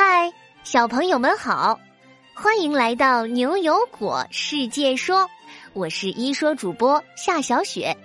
嗨，小朋友们好，欢迎来到牛油果世界说，我是一说主播夏小雪。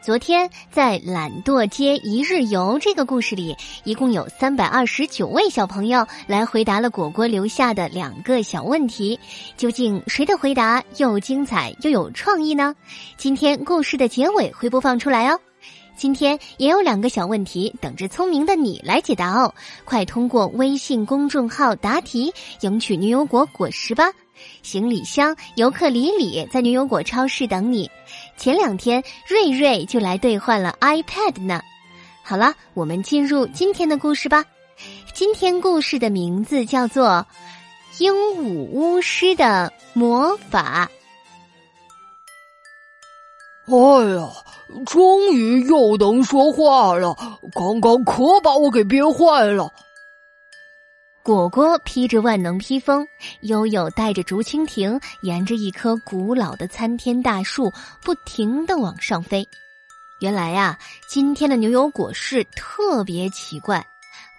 昨天在懒惰街一日游这个故事里，一共有三百二十九位小朋友来回答了果果留下的两个小问题，究竟谁的回答又精彩又有创意呢？今天故事的结尾会播放出来哦。今天也有两个小问题等着聪明的你来解答哦！快通过微信公众号答题，赢取牛油果果实吧！行李箱、尤克里里在牛油果超市等你。前两天瑞瑞就来兑换了 iPad 呢。好了，我们进入今天的故事吧。今天故事的名字叫做《鹦鹉巫师的魔法》。哎呀！终于又能说话了，刚刚可把我给憋坏了。果果披着万能披风，悠悠带着竹蜻蜓，沿着一棵古老的参天大树不停的往上飞。原来呀，今天的牛油果市特别奇怪，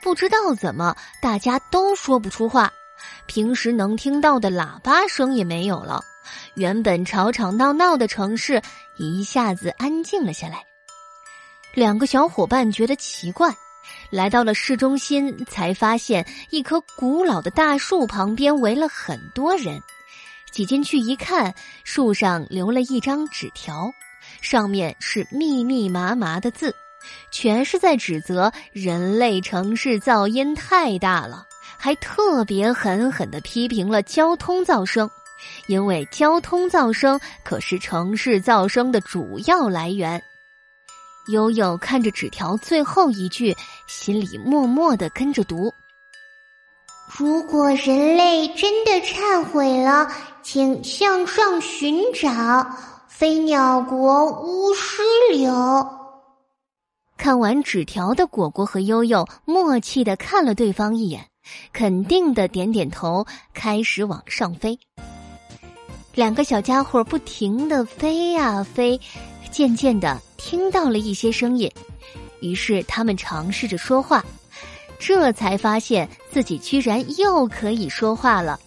不知道怎么大家都说不出话，平时能听到的喇叭声也没有了。原本吵吵闹闹的城市一下子安静了下来。两个小伙伴觉得奇怪，来到了市中心，才发现一棵古老的大树旁边围了很多人。挤进去一看，树上留了一张纸条，上面是密密麻麻的字，全是在指责人类城市噪音太大了，还特别狠狠的批评了交通噪声。因为交通噪声可是城市噪声的主要来源。悠悠看着纸条最后一句，心里默默的跟着读：“如果人类真的忏悔了，请向上寻找飞鸟国巫师柳。”看完纸条的果果和悠悠默契的看了对方一眼，肯定的点点头，开始往上飞。两个小家伙不停的飞呀飞，渐渐的听到了一些声音，于是他们尝试着说话，这才发现自己居然又可以说话了。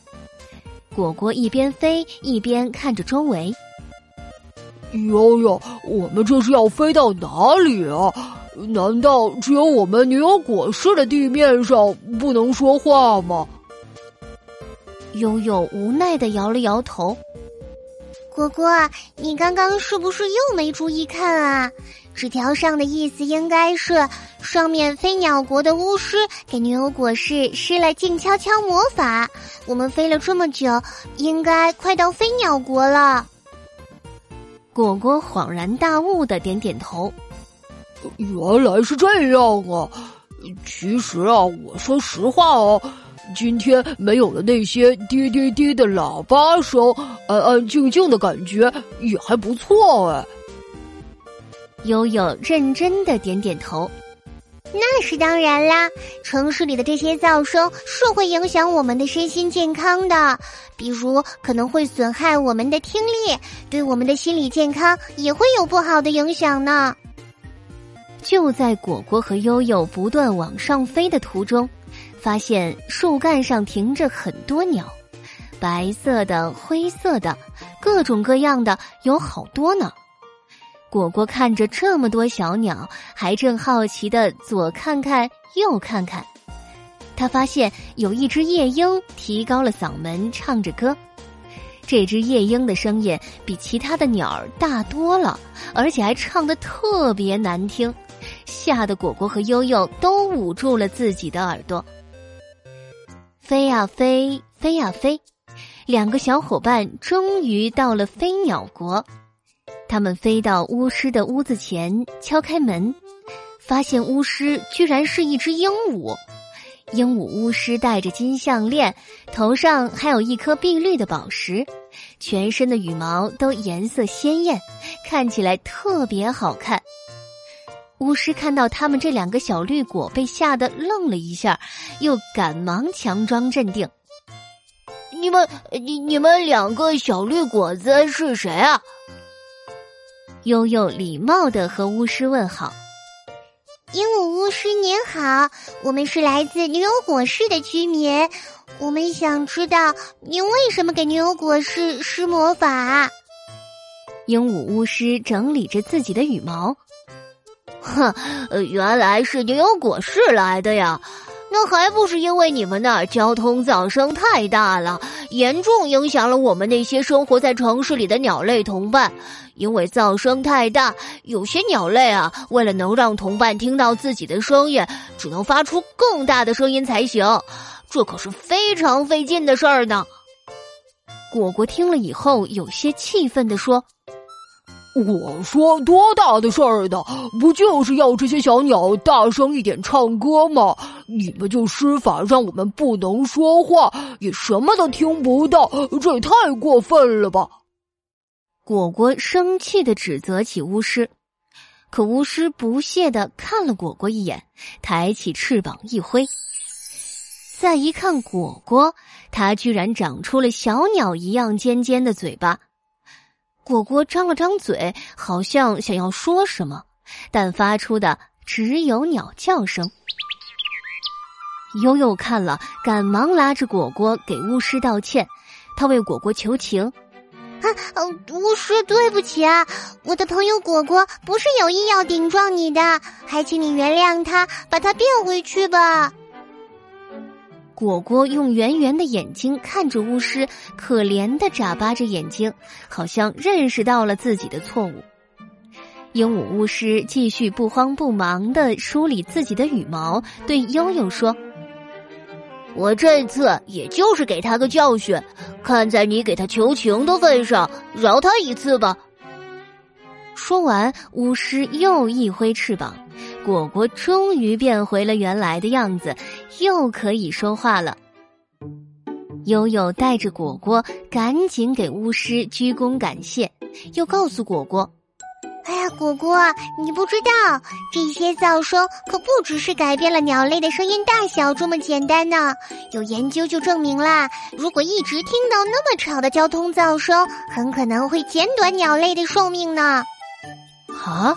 果果一边飞一边看着周围，悠悠，我们这是要飞到哪里啊？难道只有我们牛油果市的地面上不能说话吗？悠悠无奈的摇了摇头。果果，你刚刚是不是又没注意看啊？纸条上的意思应该是，上面飞鸟国的巫师给牛油果市施了静悄悄魔法。我们飞了这么久，应该快到飞鸟国了。果果恍然大悟的点点头，原来是这样啊！其实啊，我说实话哦。今天没有了那些滴滴滴的喇叭声，安安静静的感觉也还不错哎。悠悠认真的点点头，那是当然啦。城市里的这些噪声是会影响我们的身心健康的，比如可能会损害我们的听力，对我们的心理健康也会有不好的影响呢。就在果果和悠悠不断往上飞的途中。发现树干上停着很多鸟，白色的、灰色的，各种各样的，有好多呢。果果看着这么多小鸟，还正好奇的左看看右看看。他发现有一只夜莺提高了嗓门唱着歌，这只夜莺的声音比其他的鸟儿大多了，而且还唱的特别难听，吓得果果和悠悠都捂住了自己的耳朵。飞呀飞，飞呀飞，两个小伙伴终于到了飞鸟国。他们飞到巫师的屋子前，敲开门，发现巫师居然是一只鹦鹉。鹦鹉巫师戴着金项链，头上还有一颗碧绿的宝石，全身的羽毛都颜色鲜艳，看起来特别好看。巫师看到他们这两个小绿果，被吓得愣了一下，又赶忙强装镇定：“你们，你你们两个小绿果子是谁啊？”悠悠礼貌的和巫师问好：“鹦鹉巫师您好，我们是来自牛油果市的居民，我们想知道您为什么给牛油果市施魔法。鹦鹉巫师整理着自己的羽毛，哼，原来是牛油果市来的呀。那还不是因为你们那儿交通噪声太大了，严重影响了我们那些生活在城市里的鸟类同伴。因为噪声太大，有些鸟类啊，为了能让同伴听到自己的声音，只能发出更大的声音才行。这可是非常费劲的事儿呢。果果听了以后，有些气愤地说。我说多大的事儿呢？不就是要这些小鸟大声一点唱歌吗？你们就施法让我们不能说话，也什么都听不到，这也太过分了吧！果果生气的指责起巫师，可巫师不屑的看了果果一眼，抬起翅膀一挥。再一看果果，它居然长出了小鸟一样尖尖的嘴巴。果果张了张嘴，好像想要说什么，但发出的只有鸟叫声。悠悠看了，赶忙拉着果果给巫师道歉。他为果果求情：“啊，巫师，对不起啊，我的朋友果果不是有意要顶撞你的，还请你原谅他，把他变回去吧。”果果用圆圆的眼睛看着巫师，可怜的眨巴着眼睛，好像认识到了自己的错误。鹦鹉巫师继续不慌不忙的梳理自己的羽毛，对悠悠说：“我这次也就是给他个教训，看在你给他求情的份上，饶他一次吧。”说完，巫师又一挥翅膀。果果终于变回了原来的样子，又可以说话了。悠悠带着果果赶紧给巫师鞠躬感谢，又告诉果果：“哎呀，果果，你不知道，这些噪声可不只是改变了鸟类的声音大小这么简单呢。有研究就证明啦，如果一直听到那么吵的交通噪声，很可能会减短鸟类的寿命呢。”啊？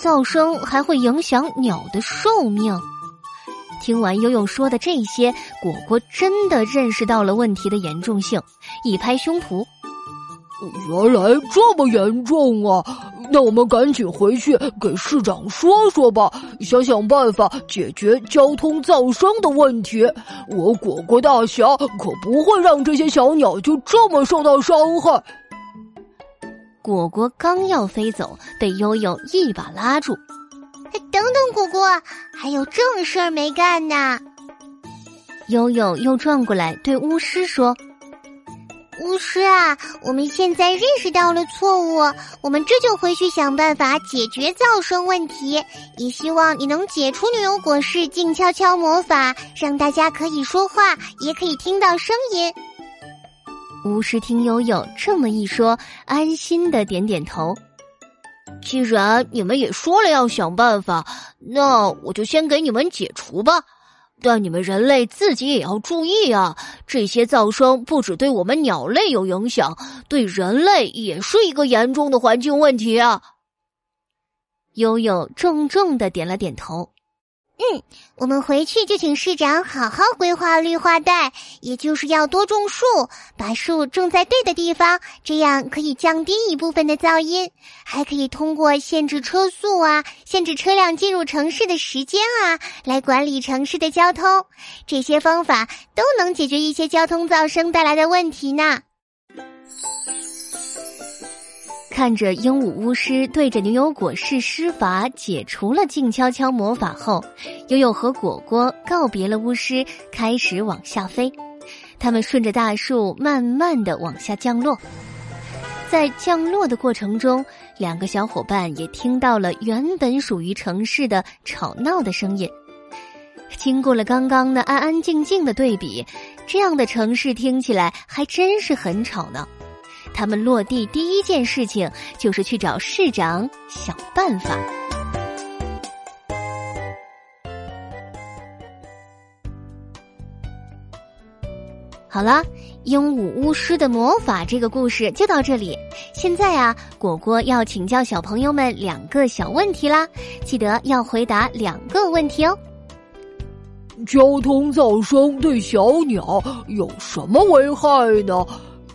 噪声还会影响鸟的寿命。听完悠悠说的这些，果果真的认识到了问题的严重性，一拍胸脯：“原来这么严重啊！那我们赶紧回去给市长说说吧，想想办法解决交通噪声的问题。我果果大侠可不会让这些小鸟就这么受到伤害。”果果刚要飞走，被悠悠一把拉住。等等，果果，还有正事儿没干呢。悠悠又转过来对巫师说：“巫师啊，我们现在认识到了错误，我们这就回去想办法解决噪声问题。也希望你能解除牛油果市静悄悄魔法，让大家可以说话，也可以听到声音。”巫师听悠悠这么一说，安心的点点头。既然你们也说了要想办法，那我就先给你们解除吧。但你们人类自己也要注意啊！这些噪声不只对我们鸟类有影响，对人类也是一个严重的环境问题啊。悠悠重重的点了点头。嗯，我们回去就请市长好好规划绿化带，也就是要多种树，把树种在对的地方，这样可以降低一部分的噪音，还可以通过限制车速啊、限制车辆进入城市的时间啊，来管理城市的交通。这些方法都能解决一些交通噪声带来的问题呢。看着鹦鹉巫师对着牛油果市施法，解除了静悄悄魔法后，悠悠和果果告别了巫师，开始往下飞。他们顺着大树慢慢的往下降落，在降落的过程中，两个小伙伴也听到了原本属于城市的吵闹的声音。经过了刚刚的安安静静的对比，这样的城市听起来还真是很吵呢。他们落地第一件事情就是去找市长想办法。好了，鹦鹉巫师的魔法这个故事就到这里。现在啊，果果要请教小朋友们两个小问题啦，记得要回答两个问题哦。交通噪声对小鸟有什么危害呢？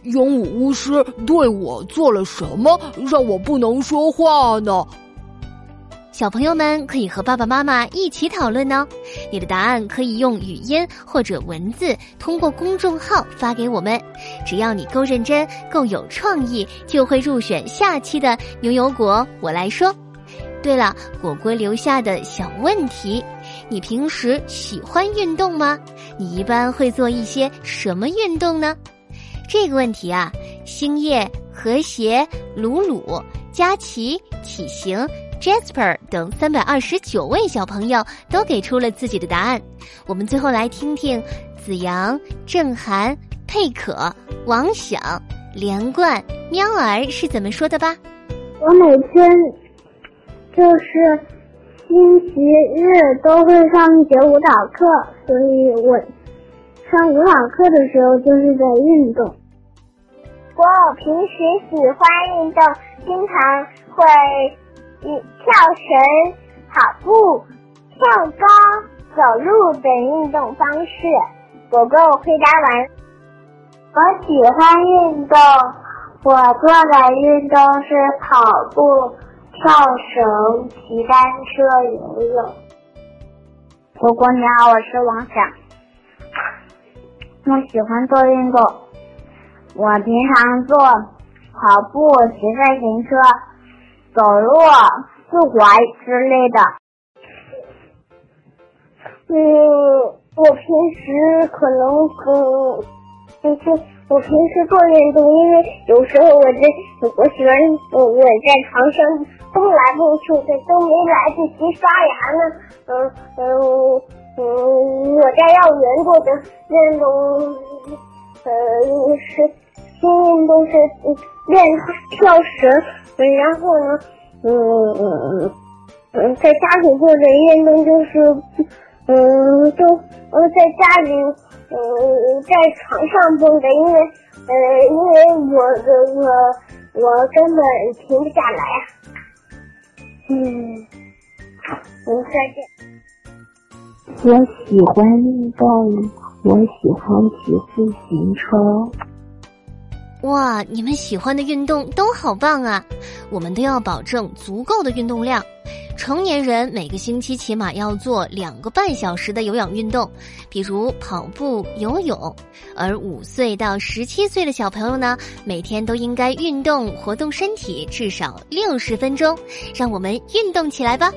鹦鹉巫师对我做了什么，让我不能说话呢？小朋友们可以和爸爸妈妈一起讨论哦。你的答案可以用语音或者文字通过公众号发给我们。只要你够认真、够有创意，就会入选下期的牛油果。我来说。对了，果果留下的小问题：你平时喜欢运动吗？你一般会做一些什么运动呢？这个问题啊，星夜、和谐、鲁鲁、佳琪、启行。Jasper 等三百二十九位小朋友都给出了自己的答案。我们最后来听听子阳、郑涵、佩可、王想、连贯、喵儿是怎么说的吧。我每天就是星期日都会上一节舞蹈课，所以我上舞蹈课的时候就是在运动。我平时喜欢运动，经常会。跳绳、跑步、跳高、走路等运动方式。果果，我回答完。我喜欢运动，我做的运动是跑步、跳绳、骑单车、游泳。果果你好，我是王想。我喜欢做运动，我平常做跑步、骑自行车。走路、自滑之类的。嗯，我平时可能嗯，就是我平时做运动，因为有时候我在我喜欢我在床上动来动去的，都没来得及刷牙呢。嗯嗯嗯，我在幼儿园做的运动，呃是新运动是练跳绳。然后呢，嗯嗯嗯，在家里做的运动就是，嗯，就呃在家里，嗯，在床上蹦的，因为，呃，因为我的我我根本停不下来啊。嗯，嗯，再见。我喜欢运动，我喜欢骑自行车。哇，你们喜欢的运动都好棒啊！我们都要保证足够的运动量。成年人每个星期起码要做两个半小时的有氧运动，比如跑步、游泳。而五岁到十七岁的小朋友呢，每天都应该运动活动身体至少六十分钟。让我们运动起来吧！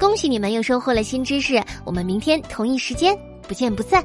恭喜你们又收获了新知识，我们明天同一时间不见不散。